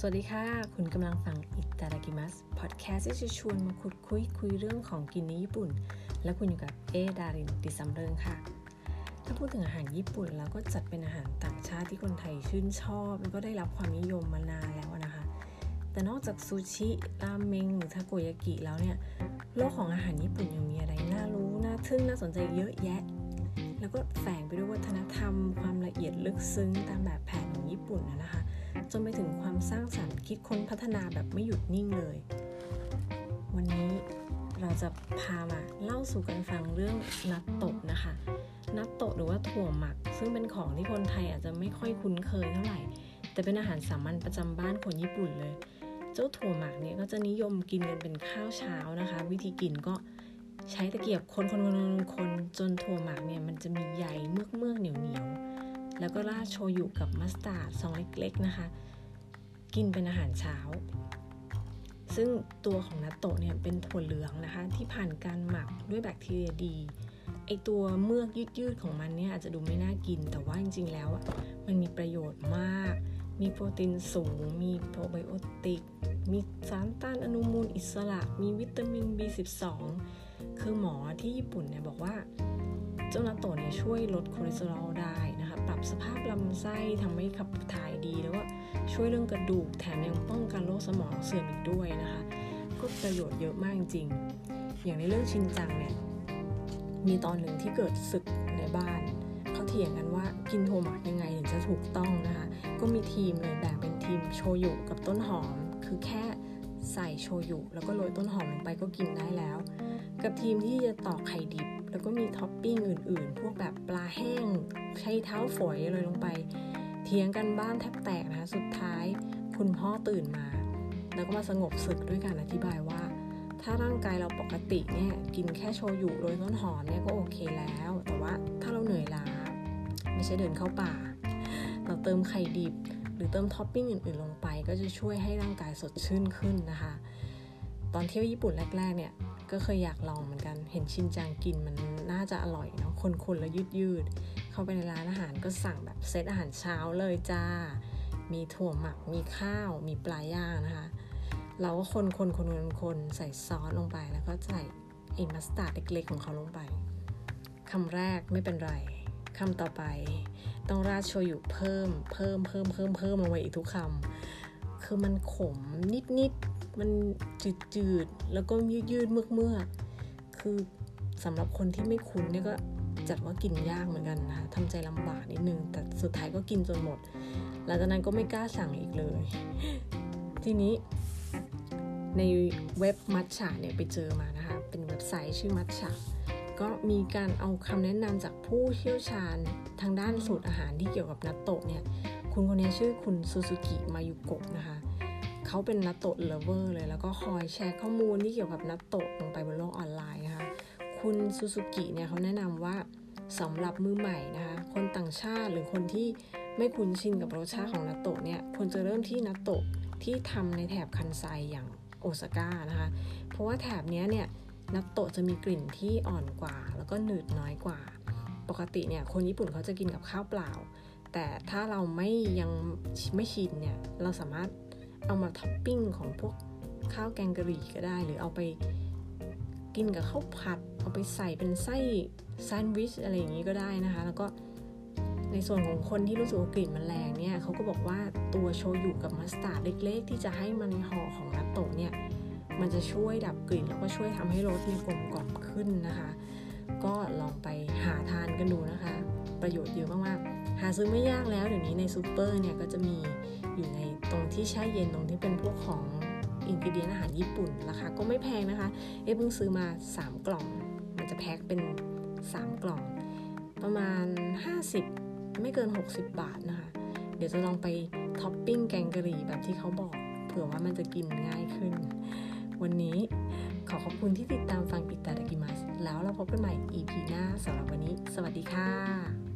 สวัสดีค่ะ คุณกำลังฟังอิตาดากิมัสพอดแคสต์ที่จะชวนมาคุยคุยคุยเรื่องของกินในญี่ปุ่น และคุณอยู่กับเอดารินดิซัมเริงค่ะ ถ้าพูดถึงอาหารญี่ปุ่นแล้วก็จัดเป็นอาหารต่างชาติที่คนไทยชื่นชอบ แล้วก็ได้รับความนิยมมานานแล้วนะคะ แต่นอกจากซูชิราเมงหรือทาโกยากิแล้วเนี่ย โลกของอาหารญี่ปุ่นยังมีอะไรน่ารู้น่าทึ่งน่าสนใจเยอะแยะ แล้วก็แฝงไปด้วยวัฒนธรรม ความละเอียดลึกซึ้งตามแบบแผน ญี่ปุ่นนะคะจนไปถึงความสร้างสรรค์คิดค้นพัฒนาแบบไม่หยุดนิ่งเลย วันนี้เราจะพามาเล่าสู่กันฟังเรื่องนัตโตะนะคะ นัตโตะหรือว่าถั่วหมัก ซึ่งเป็นของที่คนไทยอาจจะไม่ค่อยคุ้นเคยเท่าไหร่ แต่เป็นอาหารสามัญประจำบ้านคนญี่ปุ่นเลย เจ้าถั่วหมักเนี่ยก็จะนิยมกินกันเป็นข้าวเช้านะคะ วิธีกินก็ใช้ตะเกียบคนคนคนคนจนถั่วหมักเนี่ยมันจะมีใยเมือกเมือกเหนียวเหนียว แล้วก็ราดโชยุกับมัสตาร์ดซองเล็กๆนะคะ กินเป็นอาหารเช้า ซึ่งตัวของนัตโตะเนี่ยเป็นถั่วเหลืองนะคะ ที่ผ่านการหมักด้วยแบคทีเรียดีไอตัวเมือกยืดๆของมันเนี่ยอาจจะดูไม่น่ากินแต่ว่าจริงๆแล้วมันมีประโยชน์มาก มีโปรตีนสูง มีโปรไบโอติก มีสารต้านอนุมูลอิสระ มีวิตามิน B12 คือหมอที่ญี่ปุ่นเนี่ยบอกว่า เจ้านัตโตะเนี่ยช่วยลดคอเลสเตอรอลได้นะคะ ปรับสภาพลำไส้ทำให้ขับถ่ายดีแล้วก็ช่วยเรื่องกระดูกแถมยังป้องกันโรคสมองเสื่อมอีกด้วยนะคะ ก็ประโยชน์เยอะมากจริง อย่างในเรื่องชินจังเนี่ยมีตอนหนึ่งที่เกิดศึกในบ้านเขาเถียงกันว่ากินนัตโตะยังไงถึงจะถูกต้องนะคะ ก็มีทีมเลยแบ่งเป็นทีมโชยุกับต้นหอม คือแค่ ใส่โชยุแล้วก็โรยต้นหอมลงไปก็กินได้แล้ว กับทีมที่จะตอกไข่ดิบ แล้วก็มีท็อปปิ้งอื่นๆ พวกแบบปลาแห้ง ใช้เท้าฝอยเลยลงไป เถียงกันบ้านแทบแตกนะคะสุดท้ายคุณพ่อตื่นมา แล้วก็มาสงบศึกด้วยการอธิบายว่า ถ้าร่างกายเราปกติเนี่ยกินแค่โชยุโรยต้นหอมเนี่ยก็โอเคแล้ว แต่ว่าถ้าเราเหนื่อยล้า ไม่ใช่เดินเข้าป่า เราเติมไข่ดิบ หรือเติมท็อปปิ้งอื่นๆลงไป ก็จะช่วยให้ร่างกายสดชื่นขึ้นนะคะ ตอนเที่ยวญี่ปุ่นแรกๆเนี่ยก็เคยอยากลองเหมือนกัน เห็นชินจังกินมันน่าจะอร่อยเนาะ คนๆ แล้วยืดยืดเข้าไปในร้านอาหารก็สั่งแบบเซตอาหารเช้าเลยจ้า มีถั่วหมัก มีข้าว มีปลาย่างนะคะ เราก็คนคนคนคนคนใส่ซอสลงไป แล้วก็ใส่ไอ้มัสตาร์ดเล็กๆ ของเขาลงไปคำแรกไม่เป็นไร คำต่อไป ต้องราดโชยุเพิ่ม เพิ่มเพิ่มเพิ่มเพิ่มลงไปอีกทุกคำคือมันขมนิดๆมันจืดๆแล้วก็ยืดยืดเมือกเมือกคือสำหรับคนที่ไม่คุ้นเนี่ยก็จัดว่ากินยากเหมือนกันนะคะทำใจลำบากนิดนึง แต่สุดท้ายก็กินจนหมด หลังจากนั้นก็ไม่กล้าสั่งอีกเลย ทีนี้ในเว็บมัชชาเนี่ยไปเจอมานะคะ เป็นเว็บไซต์ชื่อมัชชา ก็มีการเอาคำแนะนำจากผู้เชี่ยวชาญทางด้านสูตรอาหารที่เกี่ยวกับนัตโตะเนี่ย คุณคนนี้ชื่อคุณซูซูกิมายุโกะนะคะเขาเป็นนัตโตะเลเวอร์เลย แล้วก็คอยแชร์ข้อมูลที่เกี่ยวกับนัตโตะลงไปบนโลกออนไลน์นะคะ คุณซูซูกิเนี่ยเขาแนะนำว่าสำหรับมือใหม่นะคะ คนต่างชาติหรือคนที่ไม่คุ้นชินกับรสชาติของนัตโตะเนี่ยควรจะเริ่มที่นัตโตะที่ทำในแถบคันไซอย่างโอซาก้านะคะ เพราะว่าแถบนี้เนี่ย นัตโตะจะมีกลิ่นที่อ่อนกว่า แล้วก็หนืดน้อยกว่า ปกติเนี่ยคนญี่ปุ่นเขาจะกินกับข้าวเปล่า แต่ถ้าเราไม่ยังไม่ชินเนี่ยเราสามารถเอามาท็อปปิ้งของพวกข้าวแกงกะหรี่ก็ได้ หรือเอาไปกินกับข้าวผัด เอาไปใส่เป็นไส้แซนด์วิชอะไรอย่างนี้ก็ได้นะคะ แล้วก็ในส่วนของคนที่รู้สึกว่ากลิ่นมันแรงเนี่ยเขาก็บอกว่าตัวโชยุกับมัสตาร์ดเล็ก ๆ ที่จะให้มันในห่อของนัตโตะเนี่ย มันจะช่วยดับกลิ่นแล้วก็ช่วยทำให้รสเนี่ยกลมกล่อมขึ้นนะคะ ก็ลองไปหาทานกันดูนะคะ ประโยชน์เยอะมากๆหาซื้อไม่ยากแล้วเดี๋ยวนี้ในซูเปอร์เนี่ยก็จะมีอยู่ในตรงที่แช่เย็นตรงที่เป็นพวกของ ingredient อาหารญี่ปุ่นราคาก็ไม่แพงนะคะ เอ๊เพิ่งซื้อมา 3 กล่อง มันจะแพ็คเป็น 3 กล่อง ประมาณ 50 ไม่เกิน 60 บาทนะคะ เดี๋ยวจะลองไปท็อปปิ้งแกงกะหรี่แบบที่เขาบอก เผื่อว่ามันจะกินง่ายขึ้น วันนี้ขอขอบคุณที่ติดตามฟังปิตาดากิมัสแล้วเราพบกันใหม่ EP หน้าสำหรับวันนี้ สวัสดีค่ะ